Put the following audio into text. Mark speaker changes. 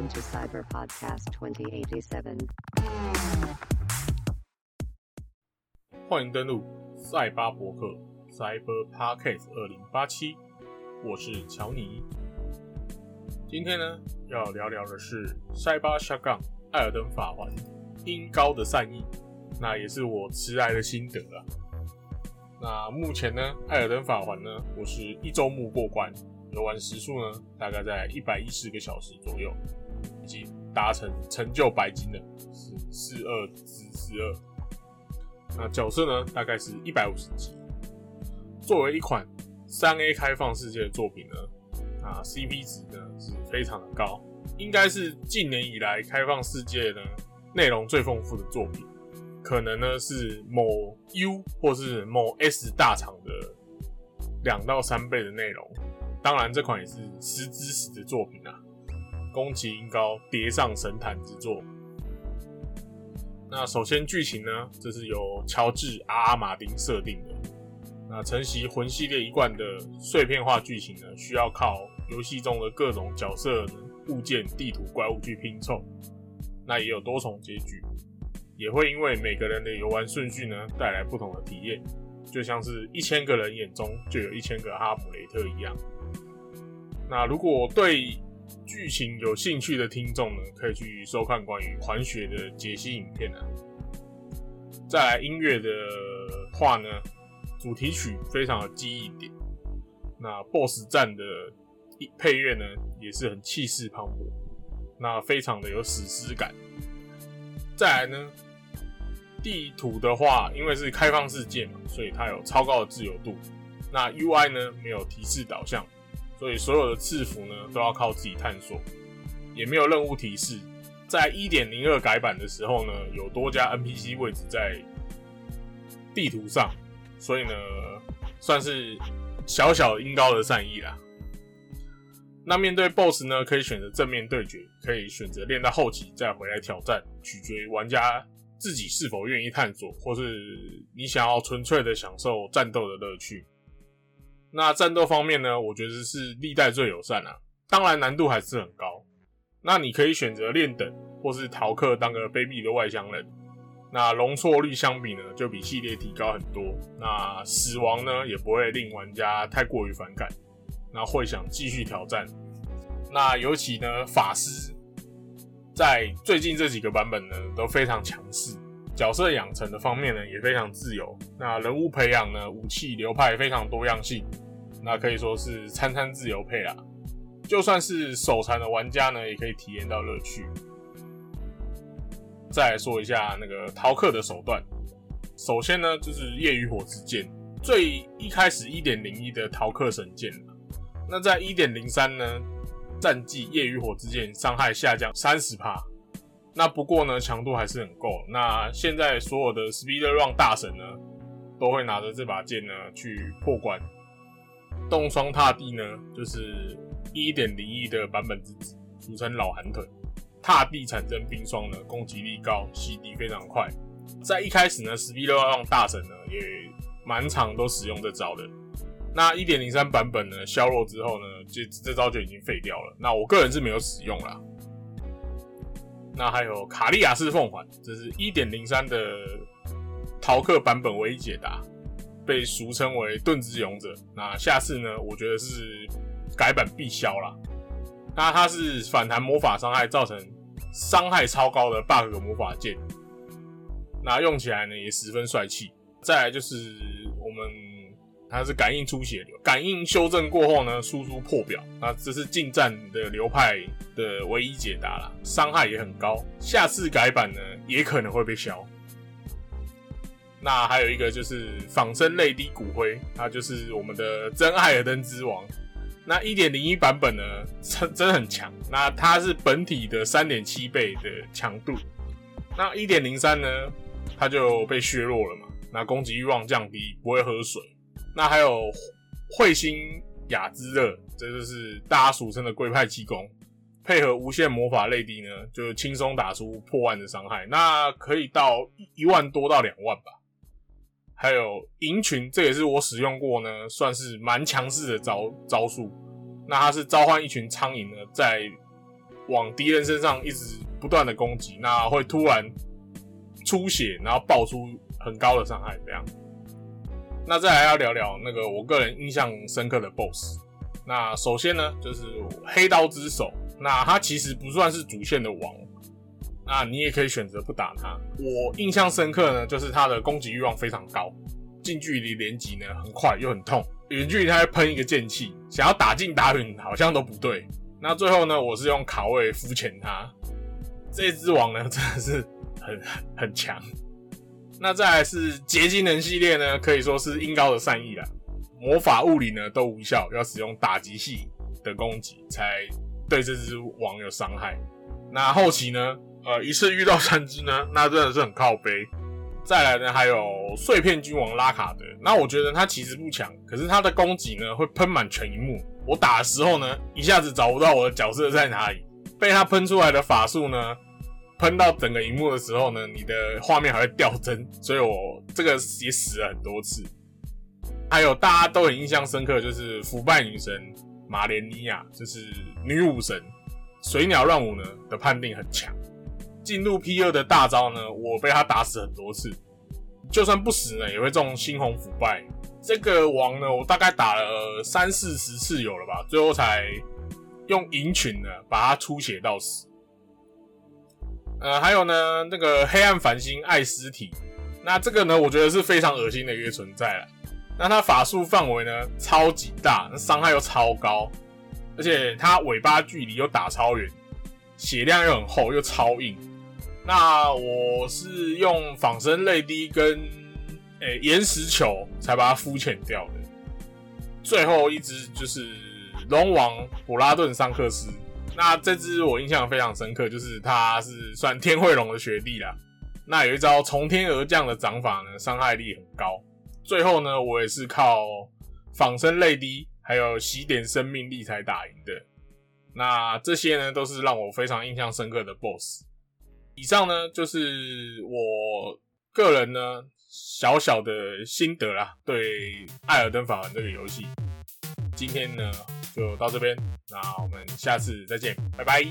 Speaker 1: into Cyber Podcast 2087.
Speaker 2: 欢迎登录赛巴博客 Cyber Podcast 二零八七，我是乔尼。今天呢，要聊聊的是塞巴下杠艾尔登法环音高的善意，那也是我迟来的心得啊。那目前呢，艾尔登法环呢，我是一周目过关，游玩时数呢，大概在一百一十个小时左右，已经达成成就白金的，是四二之四二。那角色呢，大概是一百五十级。作为一款三 A 开放世界的作品呢，啊 CP 值呢是非常的高，应该是近年以来开放世界呢内容最丰富的作品。可能呢是某 U 或是某 S 大厂的两到三倍的内容，当然这款也是十之十的作品啊，宫崎英高叠上神坛之作。那首先剧情呢，这是由乔治阿阿马丁设定的。那承袭魂系列一贯的碎片化剧情呢，需要靠游戏中的各种角色、物件、地图、怪物去拼凑。那也有多重结局。也会因为每个人的游玩顺序呢，带来不同的体验，就像是一千个人眼中就有一千个哈姆雷特一样。那如果对剧情有兴趣的听众呢，可以去收看关于环雪的解析影片啊。再来音乐的话呢，主题曲非常有记忆点，那 BOSS 战的配乐呢，也是很气势磅礴，那非常的有史诗感。再来呢。地图的话，因为是开放世界嘛，所以它有超高的自由度。那 UI 呢，没有提示导向，所以所有的字符呢都要靠自己探索，也没有任务提示。在一点零二改版的时候呢，有多家 NPC 位置在地图上，所以呢，算是小小音高的善意啦。那面对 BOSS 呢，可以选择正面对决，可以选择练到后期再回来挑战，取决于玩家。自己是否愿意探索，或是你想要纯粹的享受战斗的乐趣？那战斗方面呢？我觉得是历代最友善啊，当然难度还是很高。那你可以选择练等，或是逃课当个卑鄙的外乡人。那容错率相比呢，就比系列提高很多。那死亡呢，也不会令玩家太过于反感，那会想继续挑战。那尤其呢，法师。在最近这几个版本呢，都非常强势。角色养成的方面呢，也非常自由。那人物培养呢，武器流派非常多样性，那可以说是餐餐自由配啊。就算是手残的玩家呢，也可以体验到乐趣。再来说一下那个逃课的手段。首先呢，就是夜与火之剑，最一开始一点零一的逃课神剑。那在一点零三呢？战绩夜与火之剑伤害下降三十帕，那不过呢强度还是很够。那现在所有的 Speed Run 大神呢，都会拿着这把剑呢去破关。冻霜踏地呢，就是一点零一的版本之子，俗称老寒腿。踏地产生冰霜呢，攻击力高，洗涤非常快。在一开始呢，Speed Run 大神呢也满场都使用这招的。那一点零三版本呢，削弱之后呢，这这招就已经废掉了。那我个人是没有使用啦。那还有卡利亚式凤凰，这是一点零三的逃课版本唯一解答，被俗称为盾之勇者。那下次呢，我觉得是改版必消啦。那它是反弹魔法伤害，造成伤害超高的 bug 魔法剑。那用起来呢，也十分帅气。再来就是我们。它是感应出血流，感应修正过后呢，输出破表，那这是近战的流派的唯一解答了，伤害也很高。下次改版呢，也可能会被消。那还有一个就是仿生泪滴骨灰，它就是我们的真艾尔登之王。那一点零一版本呢，真真很强。那它是本体的三点七倍的强度。那一点零三呢，它就被削弱了嘛，那攻击欲望降低，不会喝水。那还有彗星雅之热，这就是大家俗称的龟派气功，配合无限魔法泪滴呢，就轻松打出破万的伤害，那可以到一万多到两万吧。还有银群，这也是我使用过呢，算是蛮强势的招招数。那它是召唤一群苍蝇呢，在往敌人身上一直不断的攻击，那会突然出血，然后爆出很高的伤害。这样，那再来要聊聊那个我个人印象深刻的 BOSS。那首先呢，就是黑刀之手，那他其实不算是主线的王，那你也可以选择不打他。我印象深刻呢，就是他的攻击欲望非常高，近距离连击呢很快又很痛，远距离他会喷一个剑气，想要打进打远好像都不对。那最后呢，我是用卡位敷浅他，这只王呢真的是很很强。那再来是结晶人系列呢，可以说是英高的善意了。魔法物理呢都无效，要使用打击系的攻击才对这只王有伤害。那后期呢，呃，一次遇到三只呢，那真的是很靠背。再来呢，还有碎片君王拉卡德，那我觉得他其实不强，可是他的攻击呢会喷满全荧幕。我打的时候呢，一下子找不到我的角色在哪里，被他喷出来的法术呢，喷到整个荧幕的时候呢，你的画面还会掉帧，所以我这个也死了很多次。还有大家都很印象深刻，就是腐败女神马莲妮亚，就是女武神水鸟乱舞呢的判定很强。进入 P 二的大招呢，我被他打死很多次，就算不死呢，也会中猩红腐败。这个王呢，我大概打了三四十次有了吧，最后才用银群呢把他出血到死。呃，还有呢，那个黑暗繁星爱尸体，那这个呢，我觉得是非常恶心的一个存在了。那它法术范围呢超级大，伤害又超高，而且它尾巴距离又打超远，血量又很厚又超硬。那我是用仿生泪滴跟诶岩石球才把它肤浅掉的。最后一只就是龙王普拉顿桑克斯，那这只我印象非常深刻，就是它是算天惠龙的学弟啦。那有一招从天而降的掌法呢，伤害力很高。最后呢，我也是靠仿生泪滴，还有洗点生命力才打赢的。那这些呢，都是让我非常印象深刻的 BOSS。以上呢，就是我个人呢小小的心得啦，对《艾尔登法环》这个游戏。今天呢，就到这边，那我们下次再见，拜拜。